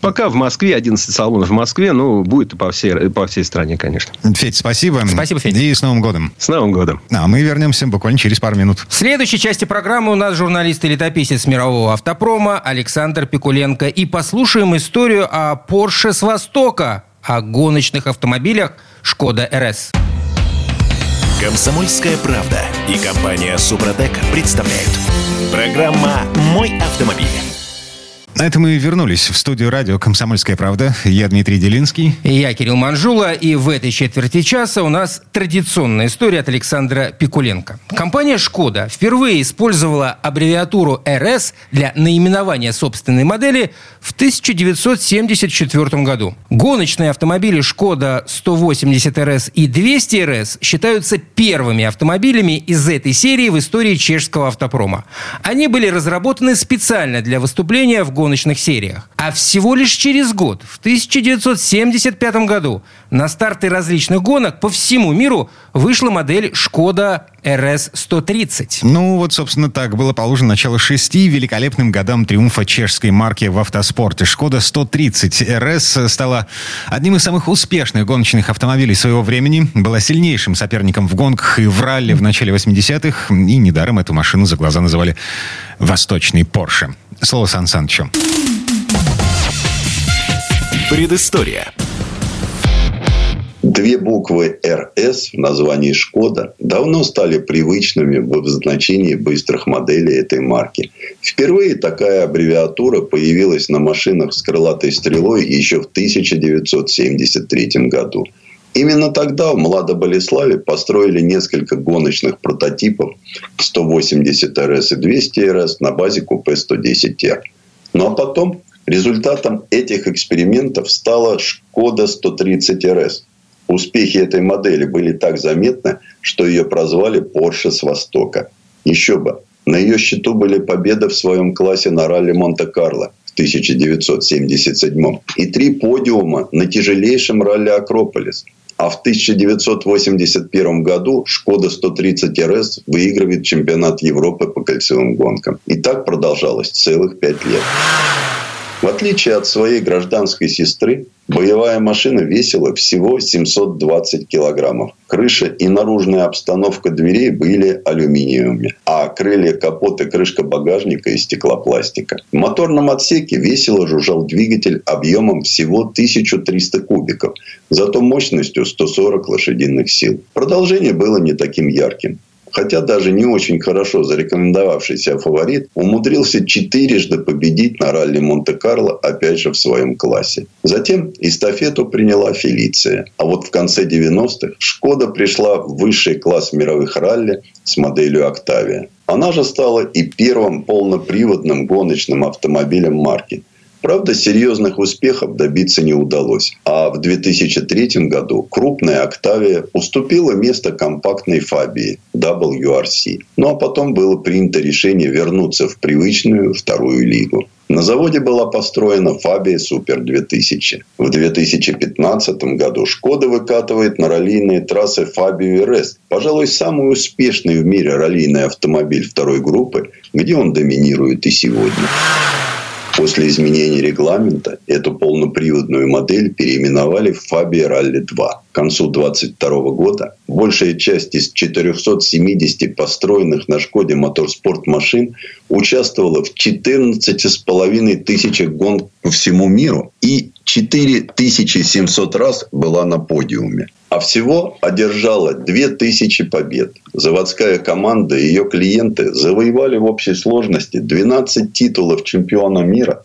Пока в Москве 11 салонов в Москве, ну, будет и по всей, по всей стране, конечно. Федь, спасибо. Спасибо, Федь. И с Новым годом. С Новым годом. А мы вернемся буквально через пару минут. В следующей части программы у нас журналист и летописец мирового автопрома Александр Пикуленко. И послушаем историю о Porsche с Востока, о гоночных автомобилях Шкода РС. Комсомольская правда и компания Супротек представляют. Программа «Мой автомобиль». На этом мы вернулись в студию радио «Комсомольская правда». Я Дмитрий Делинский. Я Кирилл Манжула. И в этой четверти часа у нас традиционная история от Александра Пикуленко. Компания «Шкода» впервые использовала аббревиатуру «РС» для наименования собственной модели в 1974 году. Гоночные автомобили «Шкода 180 РС» и 200 РС считаются первыми автомобилями из этой серии в истории чешского автопрома. Они были разработаны специально для выступления в гоночных гоночных сериях. А всего лишь через год, в 1975 году, на старты различных гонок по всему миру вышла модель «Шкода РС-130». Ну, вот, собственно, так было положено начало шести великолепным годам триумфа чешской марки в автоспорте. «Шкода 130 РС» стала одним из самых успешных гоночных автомобилей своего времени, была сильнейшим соперником в гонках и в ралли в начале 80-х, и недаром эту машину за глаза называли «Восточный Порше». Слово Сан Санычу. Предыстория. Две буквы «РС» в названии «Шкода» давно стали привычными в обозначении быстрых моделей этой марки. Впервые такая аббревиатура появилась на машинах с крылатой стрелой еще в 1973 году. Именно тогда в Младо-Болеславе построили несколько гоночных прототипов 180 РС и 200 РС на базе купе 110Р. Ну а потом результатом этих экспериментов стала Шкода 130 РС. Успехи этой модели были так заметны, что ее прозвали Porsche с Востока. Еще бы, на ее счету были победы в своем классе на ралли Монте-Карло в 1977 и три подиума на тяжелейшем ралли Акрополис – а в 1981 году Шкода 130 РС выигрывает чемпионат Европы по кольцевым гонкам. И так продолжалось целых пять лет. В отличие от своей гражданской сестры, боевая машина весила всего 720 килограммов. Крыша и наружная обстановка дверей были алюминиевыми, а крылья капота и крышка багажника из стеклопластика. В моторном отсеке весело жужжал двигатель объемом всего 1300 кубиков, зато мощностью 140 лошадиных сил. Продолжение было не таким ярким хотя даже не очень хорошо зарекомендовавшийся фаворит, умудрился четырежды победить на ралли Монте-Карло, опять же в своем классе. Затем эстафету приняла Фелиция. А вот в конце 90-х Шкода пришла в высший класс мировых ралли с моделью «Октавия». Она же стала и первым полноприводным гоночным автомобилем марки – Правда, серьезных успехов добиться не удалось. А в 2003 году крупная «Октавия» уступила место компактной «Фабии» WRC. Ну а потом было принято решение вернуться в привычную вторую лигу. На заводе была построена «Фабия Супер 2000». В 2015 году «Шкода» выкатывает на раллийные трассы «Фабию РС». Пожалуй, самый успешный в мире раллийный автомобиль второй группы, где он доминирует и сегодня. После изменения регламента эту полноприводную модель переименовали в Fabia Rally 2. К концу 2022 года большая часть из 470 построенных на Шкоде Моторспорт машин участвовала в 14,5 тысячах гонок по всему миру и 4700 раз была на подиуме. А всего одержала 2000 побед. Заводская команда и ее клиенты завоевали в общей сложности 12 титулов чемпиона мира,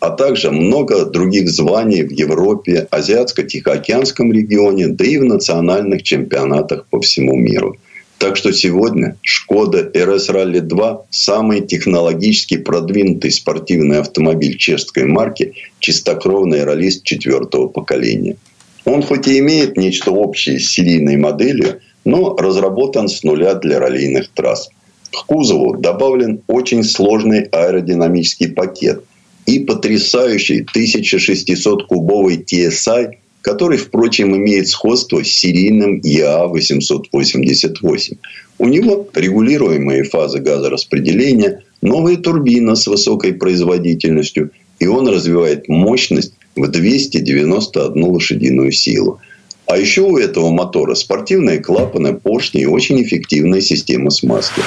а также много других званий в Европе, Азиатско-Тихоокеанском регионе, да и в национальных чемпионатах по всему миру. Так что сегодня Шкода RS Rally 2 – самый технологически продвинутый спортивный автомобиль чешской марки, чистокровный раллист четвертого поколения – он хоть и имеет нечто общее с серийной моделью, но разработан с нуля для раллийных трасс. К кузову добавлен очень сложный аэродинамический пакет, и потрясающий 1600-кубовый TSI, который, впрочем, имеет сходство с серийным ЯА-888. У него регулируемые фазы газораспределения, новая турбина с высокой производительностью, и он развивает мощность в 291 лошадиную силу. А еще у этого мотора спортивные клапаны, поршни и очень эффективная система смазки.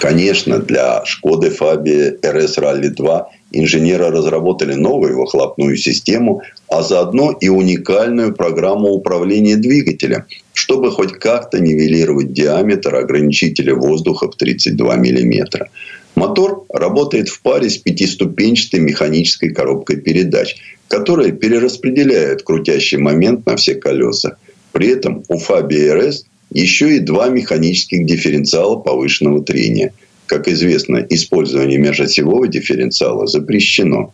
Конечно, для Шкоды Фабия RS Rally 2 инженеры разработали новую выхлопную систему, а заодно и уникальную программу управления двигателем, чтобы хоть как-то нивелировать диаметр ограничителя воздуха в 32 мм. Мотор работает в паре с пятиступенчатой механической коробкой передач, которая перераспределяет крутящий момент на все колеса. При этом у Фабия RS еще и два механических дифференциала повышенного трения. Как известно, использование межосевого дифференциала запрещено.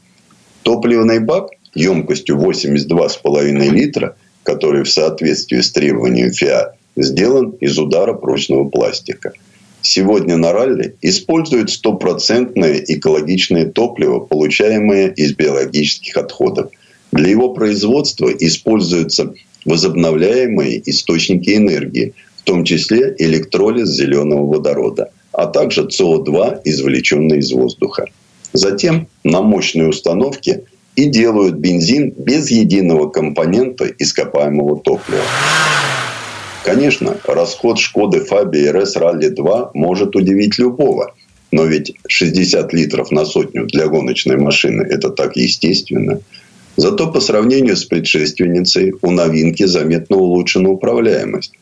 Топливный бак емкостью 82,5 литра, который в соответствии с требованием ФИА сделан из удара прочного пластика. Сегодня на ралли используют стопроцентное экологичное топливо, получаемое из биологических отходов. Для его производства используются возобновляемые источники энергии, в том числе электролиз зеленого водорода, а также СО2, извлеченный из воздуха. Затем на мощной установке и делают бензин без единого компонента ископаемого топлива. Конечно, расход Шкоды Фаби RS Rally 2 может удивить любого. Но ведь 60 литров на сотню для гоночной машины – это так естественно – Зато по сравнению с предшественницей у новинки заметно улучшена управляемость.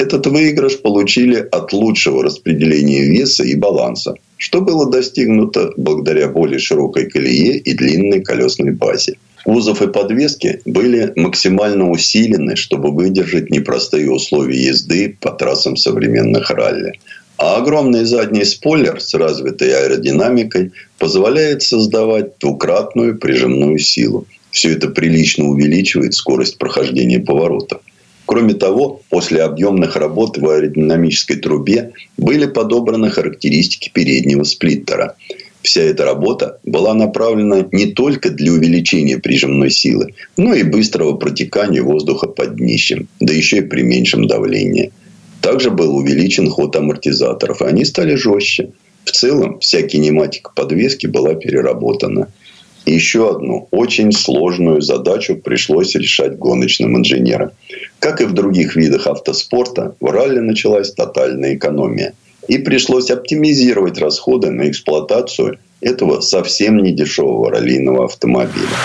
Этот выигрыш получили от лучшего распределения веса и баланса, что было достигнуто благодаря более широкой колее и длинной колесной базе. Кузов и подвески были максимально усилены, чтобы выдержать непростые условия езды по трассам современных ралли. А огромный задний спойлер с развитой аэродинамикой позволяет создавать двукратную прижимную силу – все это прилично увеличивает скорость прохождения поворотов. Кроме того, после объемных работ в аэродинамической трубе были подобраны характеристики переднего сплиттера. Вся эта работа была направлена не только для увеличения прижимной силы, но и быстрого протекания воздуха под днищем, да еще и при меньшем давлении. Также был увеличен ход амортизаторов, и они стали жестче. В целом, вся кинематика подвески была переработана – еще одну очень сложную задачу пришлось решать гоночным инженерам. Как и в других видах автоспорта, в ралли началась тотальная экономия. И пришлось оптимизировать расходы на эксплуатацию этого совсем не дешевого раллийного автомобиля.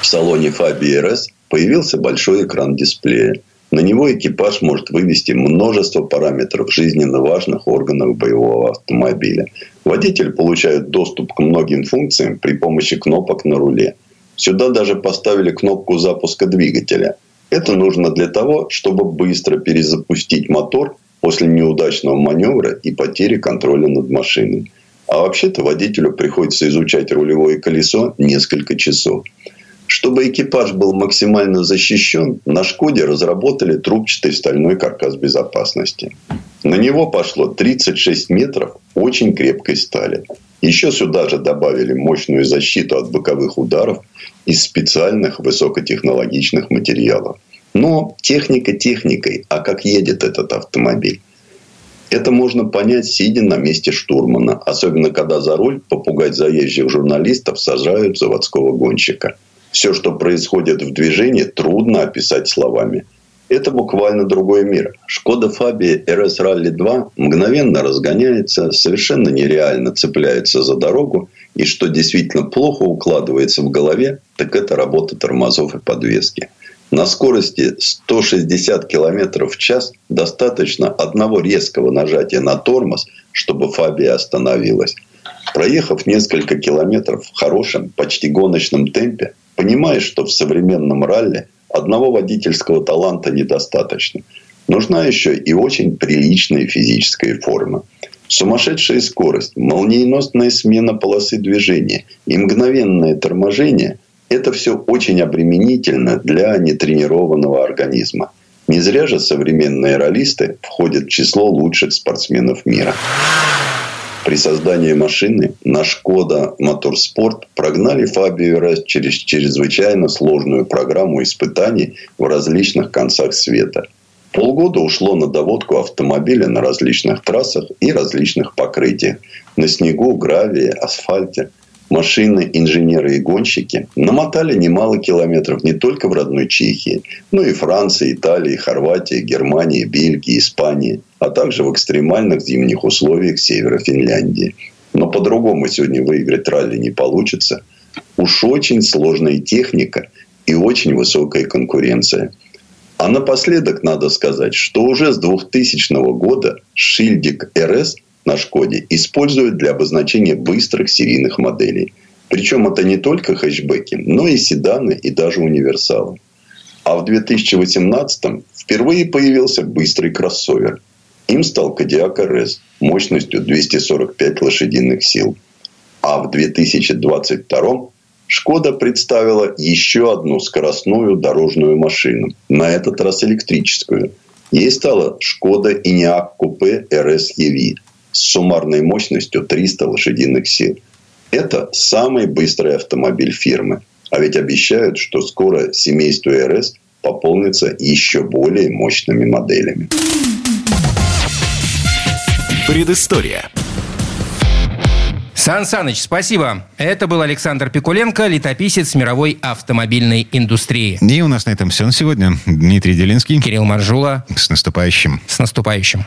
В салоне Фаби РС появился большой экран дисплея. На него экипаж может вывести множество параметров жизненно важных органов боевого автомобиля. Водитель получает доступ к многим функциям при помощи кнопок на руле. Сюда даже поставили кнопку запуска двигателя. Это нужно для того, чтобы быстро перезапустить мотор после неудачного маневра и потери контроля над машиной. А вообще-то водителю приходится изучать рулевое колесо несколько часов. Чтобы экипаж был максимально защищен, на «Шкоде» разработали трубчатый стальной каркас безопасности. На него пошло 36 метров очень крепкой стали. Еще сюда же добавили мощную защиту от боковых ударов из специальных высокотехнологичных материалов. Но техника техникой, а как едет этот автомобиль? Это можно понять, сидя на месте штурмана. Особенно, когда за руль попугать заезжих журналистов сажают заводского гонщика – все, что происходит в движении, трудно описать словами. Это буквально другой мир. Шкода Фабия RS Rally 2 мгновенно разгоняется, совершенно нереально цепляется за дорогу. И что действительно плохо укладывается в голове, так это работа тормозов и подвески. На скорости 160 км в час достаточно одного резкого нажатия на тормоз, чтобы Фабия остановилась. Проехав несколько километров в хорошем, почти гоночном темпе, понимаешь, что в современном ралли одного водительского таланта недостаточно. Нужна еще и очень приличная физическая форма. Сумасшедшая скорость, молниеносная смена полосы движения и мгновенное торможение – это все очень обременительно для нетренированного организма. Не зря же современные ролисты входят в число лучших спортсменов мира. При создании машины на Шкода Моторспорт прогнали Фабию через чрезвычайно сложную программу испытаний в различных концах света. Полгода ушло на доводку автомобиля на различных трассах и различных покрытиях. На снегу, гравии, асфальте – машины, инженеры и гонщики намотали немало километров не только в родной Чехии, но и Франции, Италии, Хорватии, Германии, Бельгии, Испании, а также в экстремальных зимних условиях севера Финляндии. Но по-другому сегодня выиграть ралли не получится. Уж очень сложная техника и очень высокая конкуренция. А напоследок надо сказать, что уже с 2000 года Шильдик РС – на Шкоде используют для обозначения быстрых серийных моделей. Причем это не только хэтчбеки, но и седаны и даже универсалы. А в 2018 впервые появился быстрый кроссовер. Им стал Кодиак РС мощностью 245 лошадиных сил. А в 2022 Шкода представила еще одну скоростную дорожную машину. На этот раз электрическую. Ей стала Шкода Иниак Купе РС EV с суммарной мощностью 300 лошадиных сил. Это самый быстрый автомобиль фирмы. А ведь обещают, что скоро семейство РС пополнится еще более мощными моделями. Предыстория. Сан Саныч, спасибо. Это был Александр Пикуленко, летописец мировой автомобильной индустрии. И у нас на этом все на сегодня. Дмитрий Делинский. Кирилл Маржула. С наступающим. С наступающим.